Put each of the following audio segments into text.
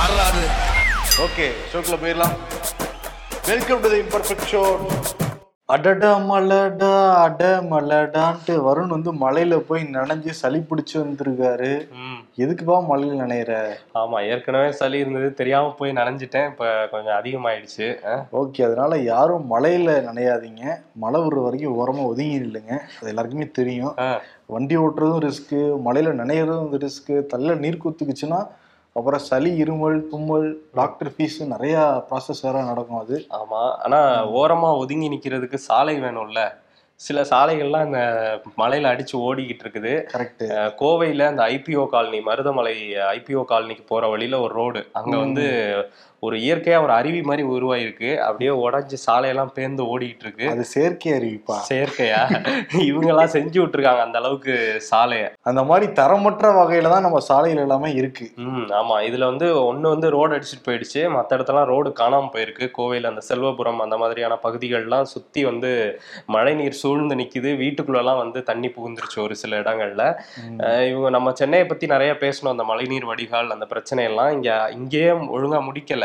ஆறாரு okay ஷோக்குள்ள போயிடலாம். Welcome to the imperfect show அடடா மலடா அட மலடான்ட்டு வருண் வந்து மலையில போய் நனைஞ்சு சளி பிடிச்சு வந்திருக்காரு. எதுக்குப்பா மலையில நனையிற? ஆமா ஏற்கனவே சளி இருந்தது. தெரியாம போய் நனைஞ்சிட்டேன். இப்ப கொஞ்சம் அதிகமாயிடுச்சு. ஓகே அதனால யாரும் மலையில நனையாதீங்க. மழை விடுற வரைக்கும் ஓரமா ஒதுங்கி இல்லைங்க அது எல்லாருக்குமே தெரியும். வண்டி ஓட்டுறதும் ரிஸ்க்கு மலையில நனையிறதும் ரிஸ்க்கு தள்ள நீர் குத்துக்குச்சுன்னா அப்புறம் சளி இருமல் தும்மல் டாக்டர் ஃபீஸ் நிறைய ப்ராசஸ் வேற நடக்கும் அது. ஆமா. ஆனா ஓரமா ஒதுங்கி நிக்கிறதுக்கு சாலை வேணும்ல. சில சாலைகள்லாம் இந்த மலையில அடிச்சு ஓடிக்கிட்டு இருக்குது. கரெக்ட் கோவையில அந்த ஐபிஓ காலனி மருதமலை ஐபிஓ காலனிக்கு போற வழியில ஒரு ரோடு. அங்க வந்து ஒரு இயற்கையா ஒரு அருவி மாதிரி உருவாயிருக்கு. அப்படியே உடைஞ்சு சாலையெல்லாம் பேர்ந்து ஓடிக்கிட்டு இருக்கு அது செயற்கை அறிவிப்பா. செயற்கையா? இவங்க எல்லாம் செஞ்சு விட்டுருக்காங்க அந்த அளவுக்கு சாலைய. அந்த மாதிரி தரமற்ற வகையில தான் நம்ம சாலைகள் எல்லாமே இருக்கு. ம் ஆமா. இதுல வந்து ஒண்ணு வந்து ரோடு அடிச்சிட்டு போயிடுச்சு. மத்த இடத்துலாம் ரோடு காணாம போயிருக்கு. கோவையில அந்த செல்வபுரம் அந்த மாதிரியான பகுதிகள்லாம் சுத்தி வந்து மழை நீர் சூழ்ந்து நிக்குது. வீட்டுக்குள்ளெல்லாம் வந்து தண்ணி புகுந்துருச்சு ஒரு சில இடங்கள்ல. இவங்க நம்ம சென்னையை பத்தி நிறைய பேசணும். அந்த மழைநீர் வடிகால் அந்த பிரச்சனை எல்லாம் இங்க இங்கேயே ஒழுங்கா முடிக்கல.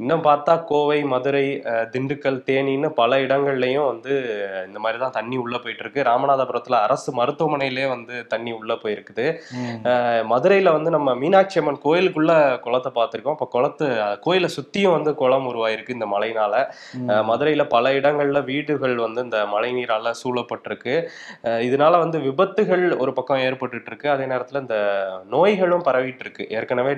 இன்னும் பார்த்தா கோவை மதுரை திண்டுக்கல் தேனின்னு பல இடங்கள்லயும் வந்து இந்த மாதிரி தான் தண்ணி உள்ள போயிட்டு இருக்கு ராமநாதபுரத்துல அரசு மருத்துவமனையிலே வந்து தண்ணி உள்ள போயிருக்குது. மதுரையில வந்து நம்ம மீனாட்சி அம்மன் கோயிலுக்குள்ள குளத்தை பார்த்திருக்கோம். இப்போ குளத்து கோயிலை சுத்தியும் வந்து குளம் உருவாயிருக்கு இந்த மழைனால மதுரையில பல இடங்கள்ல வீடுகள் வந்து இந்த மழை நீரால சூழப்பட்டிருக்கு. இதனால வந்து விபத்துகள் ஒரு பக்கம் ஏற்பட்டுட்டு இருக்கு அதே நேரத்துல இந்த நோய்களும் பரவிட்டு இருக்கு ஏற்கனவே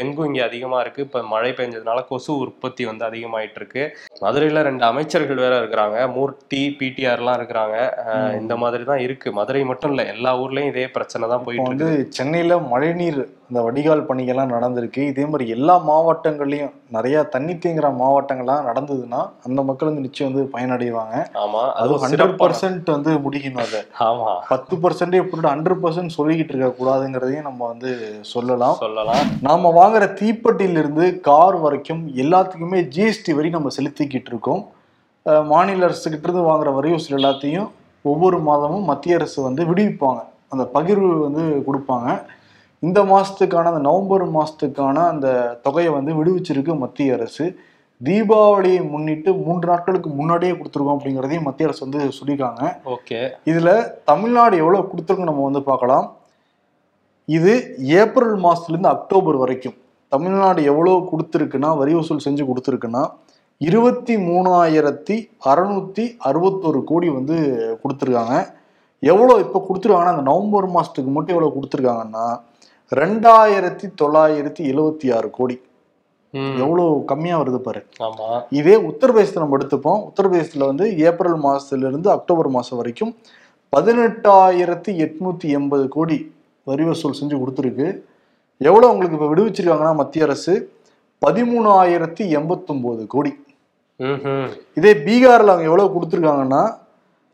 டெங்கு இங்க அதிகமா இருக்கு. இப்ப மழை பெஞ்சதுனால கொசு உற்பத்தி வந்து அதிகமாயிட்டு இருக்கு மதுரையில ரெண்டு அமைச்சர்கள் வேற இருக்கிறாங்க. மூர்த்தி பிடிஆர் எல்லாம் இருக்கிறாங்க. இந்த மாதிரி தான் இருக்கு. மதுரை மட்டும் இல்ல எல்லா ஊர்லயும் இதே பிரச்சனை தான் போயிட்டு இருக்கு சென்னையில மழைநீர் இந்த வடிகால் பணிகள்லாம் நடந்திருக்கு. இதே மாதிரி எல்லா மாவட்டங்கள்லயும் நிறைய தண்ணி தேங்குற மாவட்டங்கள்லாம் நடந்ததுன்னா அந்த மக்கள் வந்து நிச்சயம் வந்து பயனடைவாங்க. ஆமா அது ஹண்ட்ரட் பர்சன்ட் வந்து முடிக்கணும் அதை. ஆமா. பத்து பர்சன்டே போட்டு ஹண்ட்ரட் பர்சன்ட் சொல்லிக்கிட்டு இருக்க கூடாதுங்கிறதையும் நம்ம வந்து சொல்லலாம். சொல்லலாம். நாம வாங்குற தீப்பெட்டியிலிருந்து கார் வரைக்கும் எல்லாத்துக்குமே ஜிஎஸ்டி வரி நம்ம செலுத்திக்கிட்டு இருக்கோம். மாநில அரசுகிட்ட இருந்து வாங்குற வரி வசூல் எல்லாத்தையும் ஒவ்வொரு மாதமும் மத்திய அரசு வந்து விடுவிப்பாங்க. அந்த பகிர்வு வந்து கொடுப்பாங்க. இந்த மாசத்துக்கான அந்த நவம்பர் மாசத்துக்கான அந்த தொகையை வந்து விடுவிச்சிருக்கு மத்திய அரசு. தீபாவளியை முன்னிட்டு மூன்று நாட்களுக்கு முன்னாடியே கொடுத்துருக்கோம் அப்படிங்கிறதையும் மத்திய அரசு வந்து சொல்லியிருக்காங்க. ஓகே. இதுல தமிழ்நாடு எவ்வளவு கொடுத்துருக்கும் நம்ம வந்து பார்க்கலாம். இது ஏப்ரல் மாசத்துல இருந்து அக்டோபர் வரைக்கும். தமிழ்நாடு எவ்வளவு கொடுத்துருக்குன்னா வரி வசூல் செஞ்சு கொடுத்துருக்குன்னா இருபத்தி மூணாயிரத்தி அறுநூத்தி அறுபத்தொரு கோடி வந்து கொடுத்துருக்காங்க. எவ்வளோ இப்போ கொடுத்துருக்காங்கன்னா அந்த நவம்பர் மாசத்துக்கு மட்டும் எவ்வளோ கொடுத்துருக்காங்கன்னா ரெண்டாயிரத்தி தொள்ளாயிரத்தி எழுவத்தி ஆறு கோடி. எவ்வளோ கம்மியாக வருது பாரு. இதே உத்தரப்பிரதேசத்தை நம்ம எடுத்துப்போம். உத்தரப்பிரதேசத்துல வந்து ஏப்ரல் மாசத்துல இருந்து அக்டோபர் மாசம் வரைக்கும் பதினெட்டாயிரத்தி எட்நூத்தி எண்பது கோடி வரி வசூல் செஞ்சு கொடுத்துருக்கு. எவ்வளவு உங்களுக்கு இப்ப விடுவிச்சிருக்காங்கன்னா மத்திய அரசு? பதிமூணாயிரத்தி எண்பத்தொன்பது கோடி. இதே பீகார்ல அவங்க எவ்வளவு கொடுத்துருக்காங்கன்னா?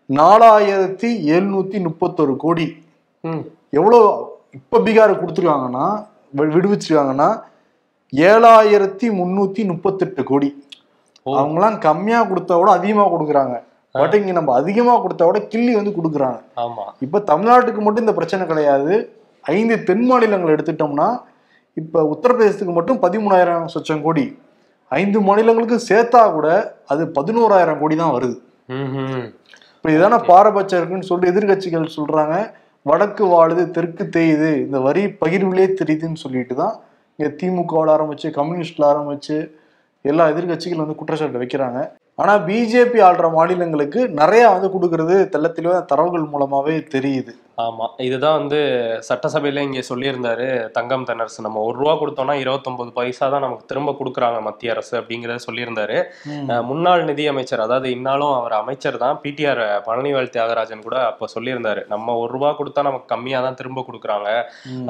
நாலாயிரத்தி எழுநூத்தி முப்பத்தொரு கோடி. எவ்வளோ இப்ப பீகார் கொடுத்துருக்காங்கன்னா விடுவிச்சிருக்காங்கன்னா ஏழாயிரத்தி முன்னூத்தி முப்பத்தெட்டு கோடி. ஓ. அவங்கலாம் கம்மியா கொடுத்தா கூட அதிகமா கொடுக்குறாங்க. பட் இங்க நம்ம அதிகமா கொடுத்தா கூட கிள்ளி வந்து கொடுக்குறாங்க. ஆமா. இப்ப தமிழ்நாட்டுக்கு மட்டும் இந்த பிரச்சனை கிடையாது. ஐந்து தென் மாநிலங்கள் எடுத்துட்டோம்னா இப்ப உத்தரப்பிரதேசத்துக்கு மட்டும் பதிமூணாயிரம் சொச்சம் கோடி. ஐந்து மாநிலங்களுக்கு சேர்த்தா கூட அது பதினோராயிரம் கோடி தான் வருது. இப்ப இதான பாரபட்சம் இருக்குன்னு சொல்லிட்டு எதிர்க்கட்சிகள் சொல்றாங்க. வடக்கு வாழுது தெற்கு தேயுது இந்த வரி பகிர்வுலே தெரியுதுன்னு சொல்லிட்டு தான் இங்கே திமுகவில் ஆரம்பிச்சு கம்யூனிஸ்டில் ஆரம்பிச்சு எல்லா எதிர்க்கட்சிகள் வந்து குற்றச்சாட்டு வைக்கிறாங்க. ஆனால் பிஜேபி ஆள்ற மாநிலங்களுக்கு நிறையா வந்து கொடுக்கறது தெள்ள தரவுகள் மூலமாகவே தெரியுது. ஆமா. இதுதான் வந்து சட்டசபையில இங்க சொல்லியிருந்தாரு தங்கம் தென்னரசு நம்ம ஒரு ரூபா கொடுத்தோம்னா இருபத்தொன்பது பைசா தான் நமக்கு திரும்ப கொடுக்குறாங்க மத்திய அரசு அப்படிங்கறத சொல்லியிருந்தாரு. முன்னாள் நிதி அமைச்சர் அதாவது இன்னாலும் அவர் அமைச்சர் தான் பிடிஆர் பழனிவேல் தியாகராஜன் கூட அப்ப சொல்லியிருந்தாரு. நம்ம ஒரு ரூபா கொடுத்தா நமக்கு கம்மியா தான் திரும்ப கொடுக்குறாங்க.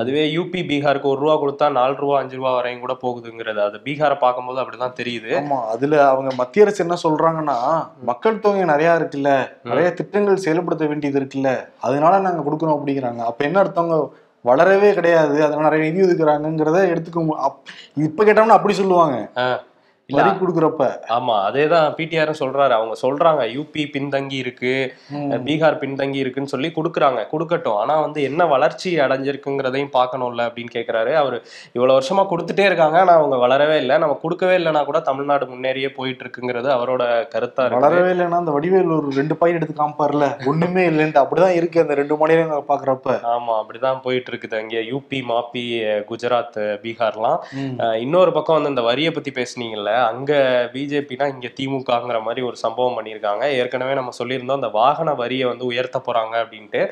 அதுவே யூபி பீகாருக்கு ஒரு ரூபா கொடுத்தா நாலு ரூபா அஞ்சு ரூபா வரையும் கூட போகுதுங்கிறது அது பீகாரை பார்க்கும்போது அப்படிதான் தெரியுது. ஆமா. அதுல அவங்க மத்திய அரசு என்ன சொல்றாங்கன்னா மக்கள் தொகை நிறைய இருக்குல்ல. நிறைய திட்டங்கள் செயல்படுத்த வேண்டியது இருக்குல்ல. அதனால நாங்க கொடுக்கணும் அப்படிங்கிறாங்க. அப்ப என்ன அர்த்தவங்க வளரவே கிடையாது. அதனால நிறைய நிதி ஒதுக்குறாங்கிறத எடுத்துக்க அப்- இப்ப கேட்டோம்னா அப்படி சொல்லுவாங்க. வரி கொடுக்குறப்ப. ஆமா அதேதான் பிடிஆரும் சொல்றாரு. அவங்க சொல்றாங்க யூபி பின்தங்கி இருக்கு. பீகார் பின்தங்கி இருக்குன்னு சொல்லி கொடுக்குறாங்க. கொடுக்கட்டும். ஆனா வந்து என்ன வளர்ச்சி அடைஞ்சிருக்குங்கிறதையும் பார்க்கணும்ல அப்படின்னு கேக்குறாரு. அவர் இவ்வளவு வருஷமா கொடுத்துட்டே இருக்காங்க. ஆனா அவங்க வளரவே இல்லை. நம்ம கொடுக்கவே இல்லைன்னா கூட தமிழ்நாடு முன்னேறியே போயிட்டு இருக்குங்கிறது அவரோட கருத்தா இருக்கு. வளரவே இல்லைன்னா அந்த வடிவேல் ஒரு ரெண்டு பாயிண்ட் எடுத்து காமிப்பார்ல. ஒண்ணுமே இல்லைன்ட்டு. அப்படிதான் இருக்கு அந்த ரெண்டு மாநிலம் பாக்குறப்ப. ஆமா அப்படிதான் போயிட்டு இருக்குது அங்கே யூபி மாப்பி குஜராத் பீகார்லாம். இன்னொரு பக்கம் வந்து இந்த வரியை பத்தி பேசுனீங்கல்ல அங்க பிஜேபினா இங்க திமுகங்கிற மாதிரி ஒரு சம்பவம் பண்ணியிருக்காங்க. ஏற்கனவே நம்ம சொல்லியிருந்தோம் அந்த வாகன வரியை வந்து உயர்த்த போறாங்க அப்படின்ட்டு.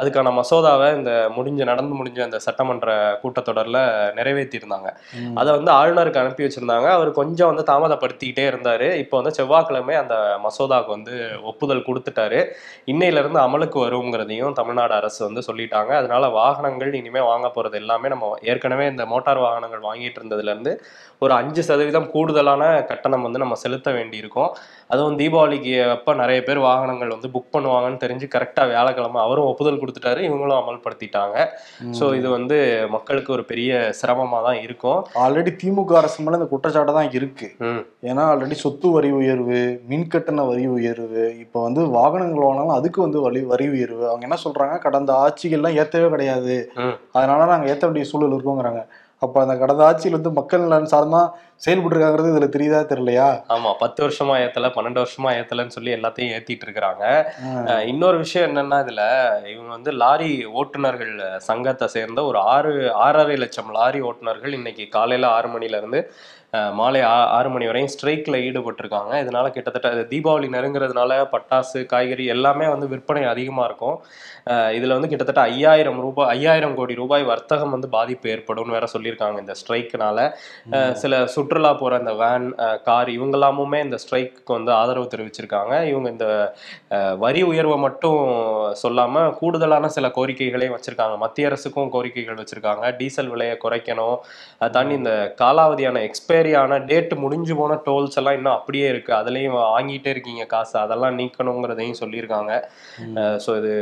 அதுக்கான மசோதாவை இந்த முடிஞ்ச நடந்து முடிஞ்ச அந்த சட்டமன்ற கூட்டத்தொடர்ல நிறைவேற்றியிருந்தாங்க. அதை வந்து ஆளுநருக்கு அனுப்பி வச்சிருந்தாங்க. அவர் கொஞ்சம் வந்து தாமதப்படுத்திக்கிட்டே இருந்தாரு. இப்போ வந்து செவ்வாய்க்கிழமை அந்த மசோதாவுக்கு வந்து ஒப்புதல் கொடுத்துட்டாரு. இன்னையில இருந்து அமலுக்கு வருங்கிறதையும் தமிழ்நாடு அரசு வந்து சொல்லிட்டாங்க. அதனால வாகனங்கள் இனிமே வாங்க போறது எல்லாமே நம்ம ஏற்கனவே இந்த மோட்டார் வாகனங்கள் வாங்கிட்டு இருந்ததுல இருந்து ஒரு அஞ்சு சதவீதம் கூடுதலான கட்டணம் வந்து நம்ம செலுத்த வேண்டியிருக்கும். அதுவும் தீபாவளிக்கு அப்ப நிறைய பேர் வாகனங்கள் வந்து புக் பண்ணுவாங்கன்னு தெரிஞ்சு கரெக்டா வியாழக்கிழமை அவரும் ஒப்புதல் கொடுத்துட்டாரு இவங்களும் அமல்படுத்திட்டாங்க. ஸோ இது வந்து மக்களுக்கு ஒரு பெரிய சிரமமா தான் இருக்கும். ஆல்ரெடி திமுக அரசு மேல இந்த குற்றச்சாட்டு தான் இருக்கு. ஏன்னா ஆல்ரெடி சொத்து வரி உயர்வு மின் கட்டண வரி உயர்வு இப்போ வந்து வாகனங்கள் வாங்கினாலும் அதுக்கு வந்து வரி வரி உயர்வு. அவங்க என்ன சொல்றாங்க? கடந்த ஆட்சிகள்லாம் ஏத்தவே கிடையாது. அதனால நாங்க ஏத்த வேண்டிய சூழல் இருக்கோங்கிறாங்க. அப்ப அந்த கடந்த ஆட்சியில் வந்து மக்கள் நலன் சார்ந்தா செயல்பட்டு இருக்காங்கிறது இதுல தெரியுதா தெரியலையா? ஆமா பத்து வருஷமா ஏத்தல பன்னெண்டு வருஷமா ஏத்தலன்னு சொல்லி எல்லாத்தையும் ஏத்திட்டு இருக்கிறாங்க. இன்னொரு விஷயம் என்னன்னா இதுல இவங்க வந்து லாரி ஓட்டுநர்கள் சங்கத்தை சேர்ந்த ஒரு ஆறு ஆறரை லட்சம் லாரி ஓட்டுநர்கள் இன்னைக்கு காலையில ஆறு மணில இருந்து மாலை ஆறு மணி வரையும் ஸ்ட்ரைக்ல ஈடுபட்டிருக்காங்க. இதனால கிட்டத்தட்ட தீபாவளி நெருங்குறதுனால பட்டாசு காய்கறி எல்லாமே வந்து விற்பனை அதிகமா இருக்கும். இதுல வந்து கிட்டத்தட்ட ஐயாயிரம் ரூபாய் ஐயாயிரம் கோடி ரூபாய் வர்த்தகம் வந்து பாதிப்பு ஏற்படும்னு வேற சொல்லியிருக்காங்க இந்த ஸ்ட்ரைக்குனால. சில சுற்றுலா போற இந்த வேன் கார் இவங்க எல்லாமுமே இந்த ஸ்ட்ரைக்கு வந்து ஆதரவு தெரிவிச்சிருக்காங்க. இவங்க இந்த வரி உயர்வை மட்டும் சொல்லாம கூடுதலான சில கோரிக்கைகளையும் வச்சிருக்காங்க. மத்திய அரசுக்கும் கோரிக்கைகள் வச்சிருக்காங்க. டீசல் விலையை குறைக்கணும். அதை தாண்டி இந்த காலாவதியான எக்ஸ்பைரியான டேட் முடிஞ்சு போன டோல்ஸ் எல்லாம் இன்னும் அப்படியே இருக்கு. அதுலயும் வாங்கிட்டே இருக்கீங்க காசு. அதெல்லாம் நீக்கணுங்கிறதையும் சொல்லியிருக்காங்க. ஸோ இது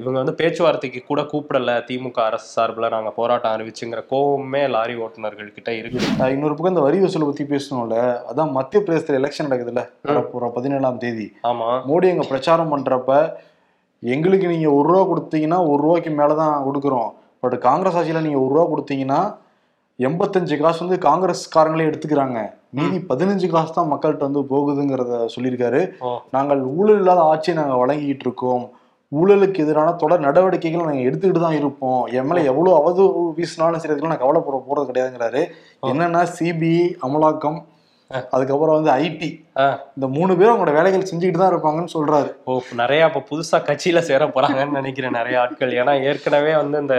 இவங்க வந்து பேச்சுவார்த்தைக்கு கூட கூப்பிடல. திமுக அரசு சார்பில் நாங்க போராட்டம் அறிவிச்சுங்கிற கோவமே லாரி ஓட்டுநர்கள் கிட்ட இருக்கு. அஹ் இன்னொரு பக்கம் இந்த வரி வசூலை பத்தி பேசணும்ல அதான் மத்திய பிரதேசத்துல எலெக்ஷன் நடக்குதுல்ல வரப்போற பதினேழாம் தேதி. ஆமா. மோடி அங்க பிரச்சாரம் பண்றப்ப எங்களுக்கு நீங்க ஒரு ரூபா கொடுத்தீங்கன்னா ஒரு ரூபாய்க்கு மேலதான் கொடுக்குறோம். பட் காங்கிரஸ் ஆட்சியில நீங்க ஒரு ரூபா கொடுத்தீங்கன்னா எண்பத்தஞ்சு காசு வந்து காங்கிரஸ்காரங்களே எடுத்துக்கிறாங்க. மீதி பதினஞ்சு காசு தான் மக்கள்கிட்ட வந்து போகுதுங்கிறத சொல்லியிருக்காரு. நாங்கள் ஊழல் இல்லாத ஆட்சியை நாங்கள் வழங்கிட்டு இருக்கோம். ஊழலுக்கு எதிரான தொடர் நடவடிக்கைகளை நாங்கள் எடுத்துக்கிட்டு தான் இருப்போம். என் மேல எவ்வளவு அவதூறு வீசினாலும் சரி அதுக்கெல்லாம் நான் கவலைப்பட போறது கிடையாதுங்கிறாரு. என்னன்னா சிபிஐ அமலாக்கம் அதுக்கப்புறம் வந்து ஐடி. இந்த மூணு பேரும் அவங்களோட வேலைகள் செஞ்சுக்கிட்டு தான் இருப்பாங்கன்னு சொல்றாரு. ஓ நிறைய இப்ப புதுசா கட்சியில சேர போறாங்கன்னு நினைக்கிறேன் நிறைய ஆட்கள். ஏன்னா ஏற்கனவே வந்து இந்த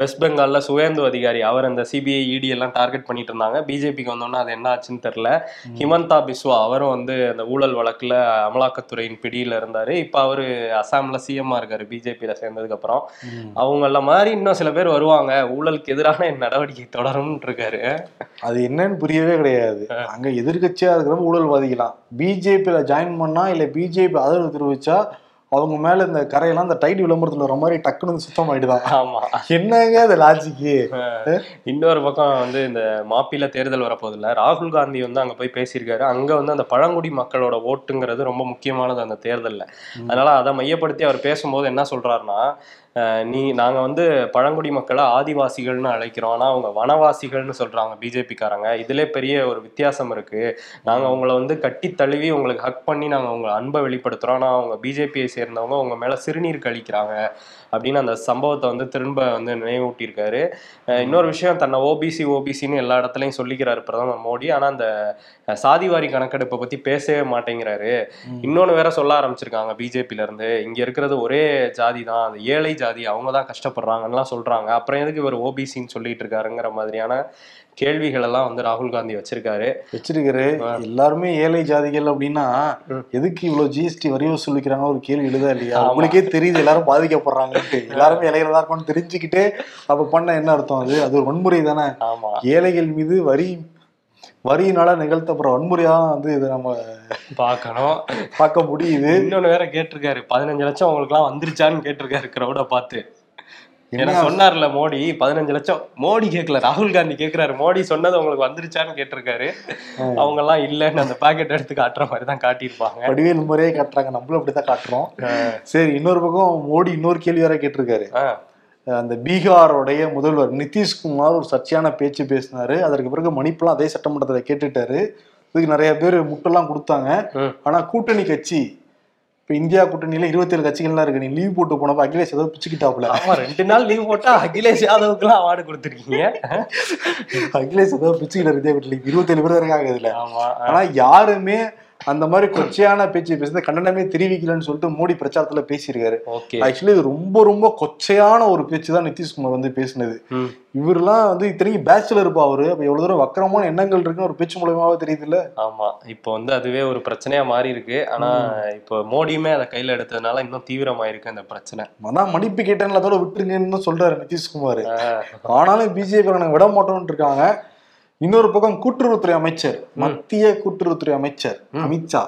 வெஸ்ட் பெங்கால்ல சுவேந்து அதிகாரி அவர் அந்த சிபிஐ இடி எல்லாம் டார்கெட் பண்ணிட்டு இருந்தாங்க. பிஜேபிக்கு வந்தோன்னா அது என்ன ஆச்சுன்னு தெரியல. ஹிமந்தா பிஸ்வா அவரும் வந்து அந்த ஊழல் வழக்குல அமலாக்கத்துறையின் பிடியில இருந்தாரு. இப்ப அவரு அசாம்ல சிஎம்மா இருக்காரு பிஜேபியில சேர்ந்ததுக்கு அப்புறம். அவங்கள மாதிரி இன்னும் சில பேர் வருவாங்க. ஊழலுக்கு எதிரான நடவடிக்கை தொடரும்னு இருக்காரு. அது என்னன்னு புரியவே கிடையாது. அங்க எதிர்க்கட்சியா இருக்கிற ஊழல்வாதிகளாம் பிஜேபியில ஜாயின் பண்ணா இல்ல பிஜேபி ஆதரவு தெரிவிச்சா அவங்க மேல இந்த கரையெல்லாம் இந்த டைட் விளம்பரத்துல வர மாதிரி டக்குன்னு வந்து சுத்தமாயிடுதான் ஆமா. என்னங்க அது லாஜிக்கு இன்னொரு பக்கம் வந்து இந்த மாப்பிள்ள தேர்தல் வரப்போதில்ல ராகுல் காந்தி வந்து அங்க போய் பேசியிருக்காரு. அங்க வந்து அந்த பழங்குடி மக்களோட ஓட்டுங்கிறது ரொம்ப முக்கியமானது அந்த தேர்தல்ல. அதனால அதை மையப்படுத்தி அவர் பேசும்போது என்ன சொல்றாருன்னா அஹ், நீ நாங்கள் வந்து பழங்குடி மக்களை ஆதிவாசிகள்னு அழைக்கிறோம். ஆனால் அவங்க வனவாசிகள்னு சொல்கிறாங்க பிஜேபிக்காரங்க. இதிலே பெரிய ஒரு வித்தியாசம் இருக்குது நாங்கள் அவங்கள வந்து கட்டி தழுவி உங்களுக்கு ஹக் பண்ணி நாங்கள் உங்களை அன்பை வெளிப்படுத்துகிறோம் ஆனால் அவங்க பிஜேபியை சேர்ந்தவங்க உங்கள் மேலே சிறுநீர் கழிக்கிறாங்க. அப்படின்னு அந்த சம்பவத்தை வந்து திரும்ப வந்து நினைவூட்டியிருக்காரு. இன்னொரு விஷயம் தன்னை ஓபிசி ஓபிசின்னு எல்லா இடத்துலையும் சொல்லிக்கிறாரு பிரதமர் மோடி. ஆனா அந்த சாதிவாரி கணக்கெடுப்பை பத்தி பேசவே மாட்டேங்கிறாரு. இன்னொன்னு வேற சொல்ல ஆரம்பிச்சிருக்காங்க பிஜேபில இருந்து. இங்க இருக்கிறது ஒரே ஜாதி தான் அது ஏழை ஜாதி அவங்க தான் கஷ்டப்படுறாங்கலாம் சொல்றாங்க. அப்புறம் எதுக்கு இவர் ஓபிசின்னு சொல்லிட்டு இருக்காருங்கிற மாதிரியான கேள்விகள் எல்லாம் வந்து ராகுல் காந்தி வச்சிருக்காரு. வச்சிருக்காரு. எல்லாருமே ஏழை ஜாதிகள் அப்படின்னா எதுக்கு இவ்வளவு ஜிஎஸ்டி வரி வசூலிக்கிறாங்க ஒரு கேள்வி எழுதா இல்லையா? ஆமா. உங்களுக்கே தெரியுது எல்லாரும் பாதிக்கப்படுறாங்கன்ட்டு எல்லாருமே இலையில தான் இருக்கும்னு தெரிஞ்சுக்கிட்டு அப்ப பண்ண என்ன அர்த்தம் அது? அது ஒரு வன்முறை தானே. ஆமா. ஏழைகள் மீது வரி வரியினால நிகழ்த்தப்படுற வன்முறையா வந்து இதை நம்ம பார்க்கணும். பார்க்க முடியுது. இன்னொன்னு வேற கேட்டிருக்காரு. பதினஞ்சு லட்சம் உங்களுக்கு எல்லாம் வந்துருச்சான்னு கேட்டிருக்காரு கிரௌட பார்த்து. ஏன்னா என்ன சொன்னார்ல மோடி பதினஞ்சு லட்சம். மோடி கேட்கல ராகுல் காந்தி கேக்குறாரு. மோடி சொன்னது உங்களுக்கு வந்துருச்சான்னு கேட்டிருக்காரு. அவங்க எல்லாம் இல்லன்னு அந்த பாக்கெட் எடுத்து காட்டுற மாதிரி தான் காட்டியிருப்பாங்க. வடிவேல் முறையே காட்டுறாங்க. நம்மளும் அப்படித்தான் காட்டுறோம். சரி இன்னொரு பக்கம் மோடி இன்னொரு கேள்வி வேற கேட்டிருக்காரு. அந்த பீகாருடைய முதல்வர் நிதிஷ்குமார் ஒரு சர்ச்சையான பேச்சு பேசினாரு. அதற்கு பிறகு மணிப்பெல்லாம் அதே சட்டமன்றத்துல கேட்டுட்டாரு. இதுக்கு நிறைய பேர் முட்டெல்லாம் கொடுத்தாங்க. ஆனா கூட்டணி கட்சி இப்ப இந்தியா கூட்டணியில இருபத்தேழு கட்சிகள்லாம் இருக்கு. நீ லீவ் போட்டு போனப்ப அகிலேஷ் ஏதோ பிச்சுக்கிட்டாப்புல. ஆமா ரெண்டு நாள் லீவ் போட்டா அகிலேஷ் யாதவுக்கு எல்லாம் அவார்டு கொடுத்துருக்கீங்க. அகிலேஷ் ஏதோ பிச்சுக்கிட்ட இந்தியா கூட்டணி இருபத்தேழு பேர் இருக்காங்க இதுல. ஆமா. ஆனா யாருமே அந்த மாதிரி கொச்சையான பேச்சு பேசுறது கண்டனமே தெரிவிக்கலன்னு சொல்லிட்டு மோடி பிரச்சாரத்துல பேசியிருக்காரு. ஆக்சுவலி இது ரொம்ப ரொம்ப கொச்சையான ஒரு பேச்சு தான் நிதிஷ்குமார் வந்து பேசினது. இவரெல்லாம் வந்து இத்தனைக்கும் பேச்சுலர் இருப்பா அவரு. அப்ப எவ்வளவு தூரம் வக்கரமான எண்ணங்கள் இருக்குன்னு ஒரு பேச்சு மூலமாவே தெரியுது இல்ல ஆமா. இப்போ வந்து அதுவே ஒரு பிரச்சனையா மாறி இருக்கு ஆனா இப்போ மோடியுமே அதை கையில எடுத்ததுனால இன்னும் தீவிரமாயிருக்கு அந்த பிரச்சனை. அதான் மன்னிப்பு கேட்டேன்ல அதோட விட்டுருங்கன்னு சொல்றாரு நிதிஷ்குமார். ஆனாலும் பிஜேபி நாங்க விட மாட்டோம்னு இருக்காங்க. இன்னொரு பக்கம் கூட்டுறவுத்துறை அமைச்சர் மத்திய கூட்டுறவுத்துறை அமைச்சர் அமித்ஷா.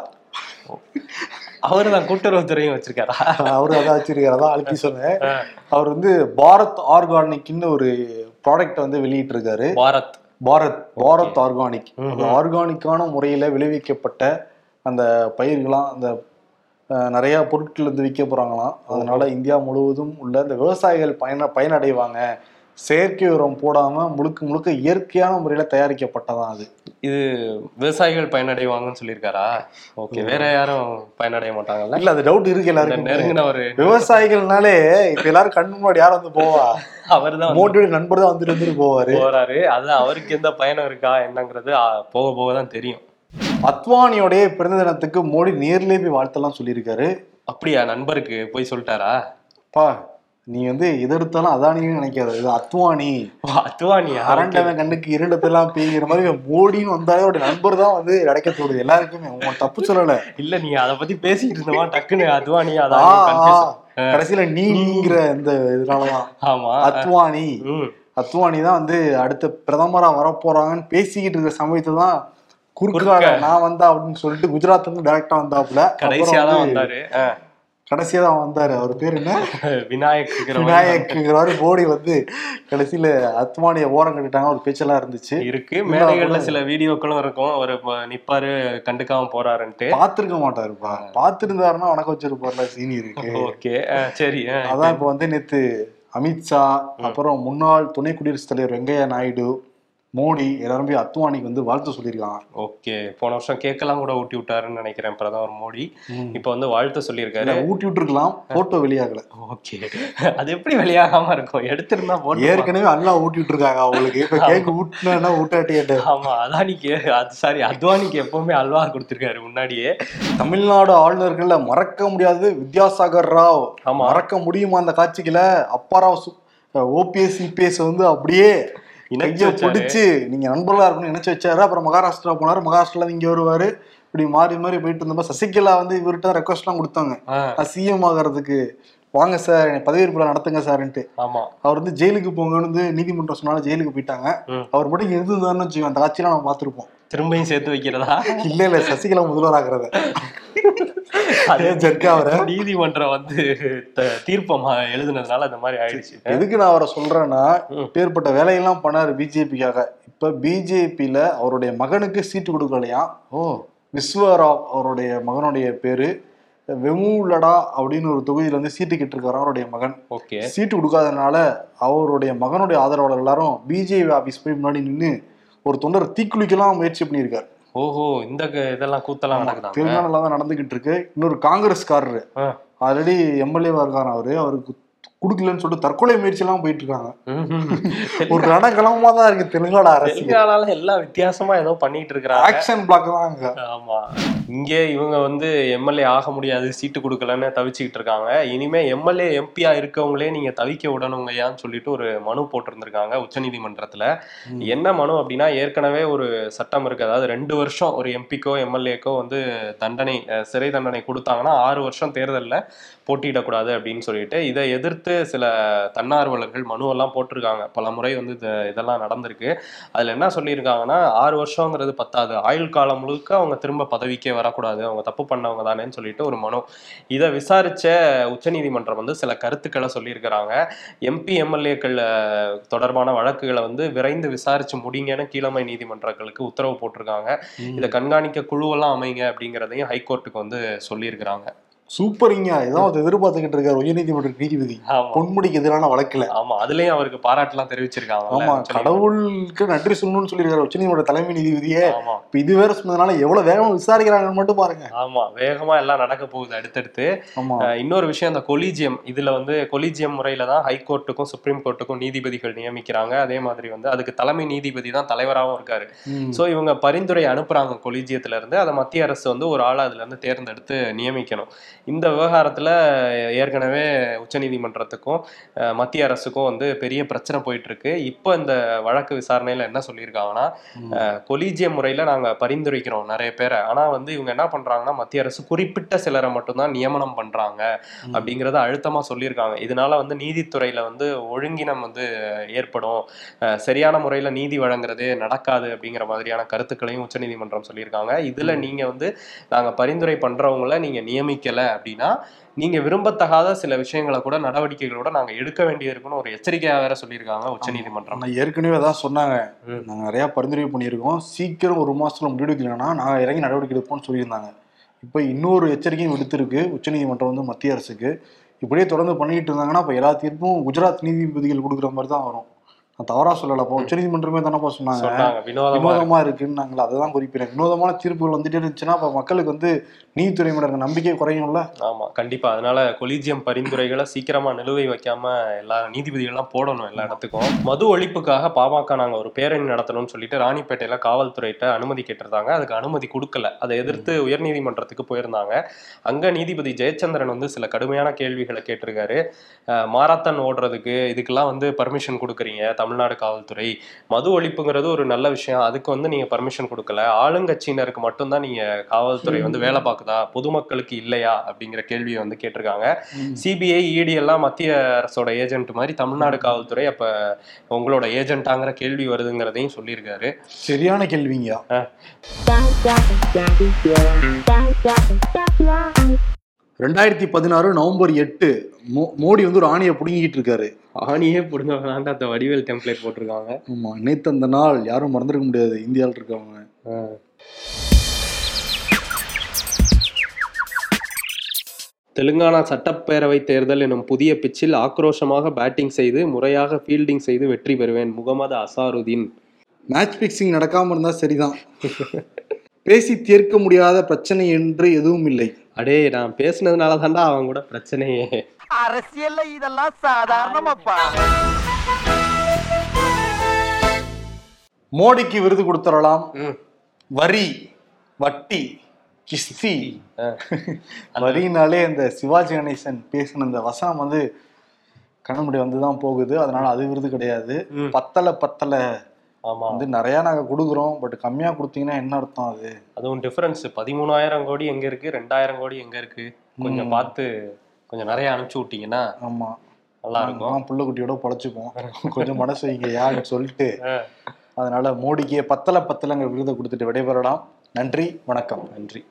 அவருதான் கூட்டுறவுத்துறையும் வச்சிருக்காரா? அவரு அதான் வச்சிருக்காரு? அழுத்தி சொன்னேன். அவர் வந்து பாரத் ஆர்கானிக்னு ஒரு ப்ராடக்ட் வந்து வெளியிட்டு இருக்காரு பாரத் பாரத் பாரத் ஆர்கானிக். ஆர்கானிக்கான முறையில விளைவிக்கப்பட்ட அந்த பயிர்களாம் அந்த நிறைய பொருட்கள் வந்து விற்க போறாங்களாம். அதனால இந்தியா முழுவதும் உள்ள இந்த விவசாயிகள் பயன பயனடைவாங்க. செயற்கை உரம் போடாம முழுக்க முழுக்க இயற்கையான முறையில தயாரிக்கப்பட்டதான் அது. இது விவசாயிகள் பயனடைவாங்கன்னு சொல்லியிருக்காரா? ஓகே வேற யாரும் பயனடைய மாட்டாங்கல்ல? இல்ல அது டவுட் இருக்கு எல்லாருக்கும். நெருங்கின ஒரு விவசாயிகள்னாலே இப்ப எல்லாரும் கண்ணு முன்னாடி யார் வந்து போவா? அவர்தான் மோடியோட நண்பர் தான் வந்துட்டு வந்துட்டு போவாரு. போறாரு. அது அவருக்கு எந்த பயணம் இருக்கா என்னங்கிறது போக போக தான் தெரியும். அத்வானியோடைய பிறந்த தினத்துக்கு மோடி நேர்லயே போய் வாழ்த்தெல்லாம் சொல்லியிருக்காரு. அப்படியா? நண்பருக்கு போய் சொல்லிட்டாரா? பா நீ வந்து எது எடுத்தாலும் அதானின்னு நினைக்காத. இது அத்வானி. ஓ, அத்வானியா? அரண்டவன் கண்ணுக்கு இரண்டத்தெல்லாம் பேய்கிற மாதிரி மோடின்னு வந்தாலே ஒரு நண்பர் தான் வந்து கிடைக்க தோடுது எல்லாருக்குமே. உன் தப்பு சொல்லல. இல்ல நீங்க அத பத்தி பேசிட்டு இருந்தவா? டக்குன்னு அத்வானி அதான். கடைசியில நீ நீங்கிற இந்த இதனாலதான். ஆமா. அத்வானி. அத்வானி தான் வந்து அடுத்த பிரதமரா வரப்போறாங்கன்னு பேசிக்கிட்டு இருக்கிற சமயத்தை தான் குறுக்கால குறுக்க. நான் வந்தா அப்படின்னு சொல்லிட்டு குஜராத் வந்து டைரக்டா வந்தாப்புல. கடைசியா தான் வந்து வந்தாரு. ஆ. கடைசியா தான் வந்தாரு. அவர் பேர் என்ன? மாதிரி விநாயக்குங்கிறவாரு மோடி வந்து கடைசியில அத்வானிய ஓரம் கட்டிட்டாங்க. ஒரு பேச்செல்லாம் இருந்துச்சு. இருக்கு. மேடைகள்ல சில வீடியோக்களும் இருக்கும். அவர் நிப்பாரு கண்டுக்காம போறாருன்ட்டு. பாத்திருக்க மாட்டாருப்பா. பாத்திருந்தாருன்னா வணக்கம் வச்சிருப்பார்ல சீனியருக்கு ஓகே. சரி. அதான் இப்ப வந்து நேத்து அமித்ஷா அப்புறம் முன்னாள் துணை குடியரசுத் தலைவர் வெங்கையா நாயுடு மோடி எல்லாரும் போய் அத்வானிக்கு வந்து வாழ்த்து சொல்லியிருக்காங்க. ஓகே போன வருஷம் கேக்கெல்லாம் கூட ஊட்டி விட்டாருன்னு நினைக்கிறேன் பிரதமர் மோடி. இப்ப வந்து வாழ்த்து சொல்லியிருக்காரு. ஊட்டி விட்டுருக்கலாம் போட்டோ வெளியாகல. ஓகே அது எப்படி வெளியாகாம இருக்கும்? எடுத்திருந்தா போட்டு ஏற்கனவே அல்லா ஊட்டி விட்டுருக்காங்க அவங்களுக்கு. இப்ப கேக்கு ஊட்டினா ஊட்டாட்டி ஆமா அதானிக்கு அது சாரி அத்வானிக்கு எப்பவுமே அல்வா கொடுத்திருக்காரு முன்னாடியே. தமிழ்நாடு ஆளுநர்கள்ல மறக்க முடியாது வித்யாசாகர் ராவ். ஆமா. மறக்க முடியுமா அந்த காட்சிகளை? அப்பாராவ் ஓபிஎஸ் இபிஎஸ் வந்து அப்படியே இணைச்சு. பிடிச்சு நீங்க நண்பர்களா இருக்கணும்னு நினைச்சு வச்சாரு. அப்புறம் மகாராஷ்டிரா போனாரு. மகாராஷ்டிரால இங்க வருவாரு. இப்படி மாறி மாறி போயிட்டு இருந்தப்ப சசிகலா வந்து இவர்கிட்ட ரெக்வஸ்ட் எல்லாம் கொடுத்தாங்க. சிஎம் ஆகிறதுக்கு. வாங்க சார் என்னை பதவி விழா நடத்துங்க சார்ன்ட்டு. ஆமா. அவர் வந்து ஜெயிலுக்கு போங்கன்னு வந்து நீதிமன்றம் சொன்னாலும் ஜெயிலுக்கு போயிட்டாங்க. அவர் மட்டும் இருந்திருந்தாருன்னு வச்சுக்கோங்க. அந்த காட்சியெல்லாம் நம்ம பார்த்திருப்போம். திரும்பியும் சேர்த்து வைக்கிறதா? இல்ல இல்ல. சசிகலா முதல்வர் ஆகிறத. அது ஜர்க்கா அவரை? நீதிமன்றம் வந்து தீர்ப்பமா எழுதுனதுனால அந்த மாதிரி ஆயிடுச்சு. எதுக்கு நான் அவரை சொல்றேன்னா. பேர்பட்ட வேலையெல்லாம் பண்ணாரு பிஜேபிக்காக இப்ப பிஜேபியில அவருடைய மகனுக்கு சீட்டு கொடுக்கலையா? ஓ. விஸ்வராவ் அவருடைய மகனுடைய பேரு வெமுலடா அப்படின்னு ஒரு தொகுதியில வந்து சீட்டு கேட்டிருக்காரு அவருடைய மகன். ஓகே. சீட்டு கொடுக்காதனால அவருடைய மகனுடைய ஆதரவாளர் எல்லாரும் பிஜேபி ஆபீஸ் போய் முன்னாடி நின்னு ஒரு தொண்டர் தீக்குளிக்கலாம் முயற்சி பண்ணியிருக்காரு. ஓஹோ இந்த இதெல்லாம் கூத்தெல்லாம் நடக்குதாங்க திருநாளில் தான் நடந்துகிட்டு இருக்கு. இன்னொரு காங்கிரஸ்காரரு. ஆல்ரெடி எம்எல்ஏவா இருக்காரு அவரு. அவருக்கு கொடுக்கலன்னு சொல்லிட்டு தற்கொலை முயற்சி எல்லாம் போயிட்டு இருக்காங்க. ஒரு ரணகலமா தான் இருக்கு தெலுங்கானா அரசு. தெலுங்கானால எல்லாம் வித்தியாசமா ஏதோ பண்ணிட்டு இருக்கிறாங்க ஆக்ஷன் பிளாக் தான் அங்க. ஆமா. இங்கே இவங்க வந்து எம்எல்ஏ ஆக முடியாது சீட்டு கொடுக்கலன்னு தவிச்சுக்கிட்டு இருக்காங்க இனிமே எம்எல்ஏ எம்பியா இருக்கவங்களே நீங்க தவிக்க விடணுங்க ஏன்னு சொல்லிட்டு ஒரு மனு போட்டிருந்திருக்காங்க உச்சநீதிமன்றத்துல. என்ன மனு அப்படின்னா ஏற்கனவே ஒரு சட்டம் இருக்கு. அதாவது ரெண்டு வருஷம் ஒரு எம்பிக்கோ எம்எல்ஏக்கோ வந்து தண்டனை சிறை தண்டனை கொடுத்தாங்கன்னா ஆறு வருஷம் தேர்தல்ல போட்டியிடக்கூடாது அப்படின்னு சொல்லிட்டு இதை எதிர்த்து எதிர்த்து சில தன்னார்வலர்கள் மனுவெல்லாம் போட்டிருக்காங்க. பல முறை வந்து இது இதெல்லாம் நடந்திருக்கு. அதுல என்ன சொல்லியிருக்காங்கன்னா ஆறு வருஷங்கிறது பத்தாது. ஆயுள் காலம் முழுக்க அவங்க திரும்ப பதவிக்கே வரக்கூடாது. அவங்க தப்பு பண்ணவங்க தானேன்னு சொல்லிட்டு ஒரு மனு. இதை விசாரிச்ச உச்சநீதிமன்றம் வந்து சில கருத்துக்களை சொல்லியிருக்கிறாங்க. எம்பி எம்எல்ஏக்கள் தொடர்பான வழக்குகளை வந்து விரைந்து விசாரிச்சு முடிங்கன்னு கீழமை நீதிமன்றங்களுக்கு உத்தரவு போட்டிருக்காங்க. இதை கண்காணிக்க குழுவெல்லாம் அமைங்க அப்படிங்கிறதையும் ஹைகோர்ட்டுக்கு வந்து சொல்லியிருக்கிறாங்க. சூப்பரிங்க அவர் எதிர்பார்த்துக்கிட்டு இருக்காரு. உயர்நீதிமன்ற நீதிபதி. பொன்முடிக்கு எதிரான வழக்குல. ஆமா. அதுலயும் அவருக்கு பாராட்டுலாம் தெரிவிச்சிருக்காங்க. ஆமா. கடவுளுக்கு நன்றி சொல்லணும்னு சொல்லியிருக்காரு உச்சநீதிமன்ற தலைமை நீதிபதியே. இது வேற சொன்னதுனால எவ்வளவு வேகமா விசாரிக்கிறாங்கன்னு மட்டும் பாருங்க. ஆமா. வேகமா எல்லாம் நடக்க போகுது அடுத்தடுத்து. இன்னொரு விஷயம் அந்த கொலீஜியம். இதுல வந்து கொலீஜியம் முறையில தான் ஹைகோர்ட்டுக்கும் சுப்ரீம் கோர்ட்டுக்கும் நீதிபதிகள் நியமிக்கிறாங்க. அதே மாதிரி வந்து அதுக்கு தலைமை நீதிபதி தான் தலைவராகவும் இருக்காரு. சோ இவங்க பரிந்துரை அனுப்புறாங்க கொலீஜியத்துல இருந்து அதை மத்திய அரசு வந்து ஒரு ஆளை அதுல இருந்து தேர்ந்தெடுத்து நியமிக்கணும். இந்த விவகாரத்துல ஏற்கனவே உச்சநீதிமன்றத்துக்கும் மத்திய அரசுக்கும் வந்து பெரிய பிரச்சனை போயிட்டு இருக்கு இப்போ இந்த வழக்கு விசாரணையில என்ன சொல்லியிருக்காங்கன்னா ம். கொலீஜியம் முறையில நாங்க பரிந்துரைக்கிறோம் நிறைய பேரை. ஆனா வந்து இவங்க என்ன பண்றாங்கன்னா மத்திய அரசு குறிப்பிட்ட சிலரை மட்டும்தான் நியமனம் பண்றாங்க ம். அப்படிங்கறத அழுத்தமா சொல்லியிருக்காங்க. இதனால வந்து நீதித்துறையில வந்து ஒழுங்கினம் வந்து ஏற்படும். சரியான முறையில நீதி வழங்குறதே நடக்காது அப்படிங்கிற மாதிரியான கருத்துக்களையும் உச்சநீதிமன்றம் சொல்லியிருக்காங்க. இதுல நீங்க வந்து நாங்க பரிந்துரை பண்றவங்கள நீங்க நியமிக்கல அப்படின்னா நீங்க விரும்பத்தகாத சில விஷயங்களை கூட நடவடிக்கைகளோட நாங்க எடுக்க வேண்டியிருக்குன்னு ஒரு எச்சரிக்கையா வேற சொல்லியிருக்காங்க உச்சநீதிமன்றம் ஆனா ஏற்கனவே அதான் சொன்னாங்க. ம். நாங்க நிறைய பரிந்துரை பண்ணியிருக்கோம். சீக்கிரம் ஒரு மாசத்துல முடிவெடுக்கலைன்னா நாங்க இறங்கி நடவடிக்கை எடுப்போம்னு சொல்லியிருந்தாங்க. இப்ப இன்னொரு எச்சரிக்கையும் விடுத்திருக்கு. உச்சநீதிமன்றம் வந்து மத்திய அரசுக்கு. இப்படியே தொடர்ந்து பண்ணிட்டு இருந்தாங்கன்னா அப்ப எல்லா தீர்ப்பும் குஜராத் நீதிபதிகள் கொடுக்குற மாதிரி தான் வரும். நான் தவறா சொல்லல அப்போ உச்சநீதிமன்றமே தானப்பா சொன்னாங்க. சொன்னாங்க. வினோதமா இருக்குன்னு நாங்கள் அதை தான் குறிப்பிடுறேன் வினோதமான தீர்ப்புகள் வந்துட்டே இருந்துச்சுன்னா அப்ப மக்களுக்கு வந்து நீதித்துறை இருக்க நம்பிக்கை குறையும்ல? ஆமா கண்டிப்பா. அதனால கொலீஜியம் பரிந்துரைகளை சீக்கிரமா நிலுவை வைக்காம எல்லா நீதிபதிகள்லாம் போடணும் எல்லா இடத்துக்கும். மது ஒழிப்புக்காக பாமக நாங்க ஒரு பேரணி நடத்தணும்னு சொல்லிட்டு ராணிப்பேட்டையில காவல்துறையிட்ட அனுமதி கேட்டிருந்தாங்க. அதுக்கு அனுமதி கொடுக்கல. அதை எதிர்த்து உயர்நீதிமன்றத்துக்கு போயிருந்தாங்க. அங்க நீதிபதி ஜெயச்சந்திரன் வந்து சில கடுமையான கேள்விகளை கேட்டிருக்காரு. மாரத்தான் ஓடுறதுக்கு இதுக்கெல்லாம் வந்து பர்மிஷன் கொடுக்குறீங்க. தமிழ்நாடு காவல்துறை மது ஒழிப்புங்கிறது ஒரு நல்ல விஷயம். அதுக்கு வந்து நீங்க பர்மிஷன் கொடுக்கல. ஆளுங்கட்சியினருக்கு மட்டும்தான் நீங்க காவல்துறை வந்து வேலை பார்க்குதா? பொதுமக்களுக்கு இல்லையா? அப்படிங்கிற கேள்வியை வந்து கேட்டிருக்காங்க. சிபிஐ இடி எல்லாம் மத்திய அரசோட ஏஜென்ட் மாதிரி தமிழ்நாடு காவல்துறை அப்ப உங்களோட ஏஜென்ட்டாங்கிற கேள்வி வருதுங்கிறதையும் சொல்லியிருக்காரு. சரியான கேள்விங்க. ரெண்டாயிரத்தி பதினாறு நவம்பர் எட்டு மோ- மோடி வந்து ஒரு ஆணையை புடுங்கிட்டு இருக்காரு. ஆணியே பிடுங்க வேண்டாம் அந்த வடிவேல் டெம்ப்ளேட் போட்டிருக்காங்க. ஆமா நேத்து அந்த நாள் யாரும் மறந்துருக்க முடியாது இந்தியாவில் இருக்கவங்க. தெலுங்கானா சட்டப்பேரவை தேர்தல் எனும் புதிய பிச்சில் ஆக்ரோஷமாக பேட்டிங் செய்து முறையாக ஃபீல்டிங் செய்து வெற்றி பெறுவேன் முகமது அசாருதீன். மேட்ச் பிக்சிங் நடக்காம இருந்தா சரிதான். பேசி தீர்க்க முடியாத பிரச்சனை என்று எதுவும் இல்லை. அடே நான் பேசுனதுனால தான்டா அவன் கூட பிரச்சனையே அரசியல்ல இதெல்லாம் சாதாரணமாப்பா மோடிக்கு விருது கொடுத்துடலாம். வரி வட்டி கிஸ்தி. வரினாலே இந்த சிவாஜி கணேசன் பேசின இந்த வசனம் வந்து கண்ணமுடி வந்து தான் போகுது அதனால அது விருது கிடையாது. பத்தலை பத்தலை வந்து நிறைய நாங்க கொடுக்குறோம். பட் கம்மியா கொடுத்தீங்கன்னா என்ன அர்த்தம் அது? அதுவும் டிஃபரன்ஸ் பதிமூணாயிரம் கோடி எங்க இருக்கு? ரெண்டாயிரம் கோடி எங்க இருக்கு? கொஞ்சம். பார்த்து கொஞ்சம் நிறைய அனுப்பிச்சு விட்டீங்கன்னா ஆமா. நல்லா இருக்கும். புள்ள குட்டியோட பொழைச்சுப்போம். கொஞ்சம் மனசு வைங்க யாருன்னு சொல்லிட்டு. அதனால மோடிக்கு பத்தலை பத்தலைங்கிற விருதை கொடுத்துட்டு விடைபெறலாம். நன்றி வணக்கம். நன்றி.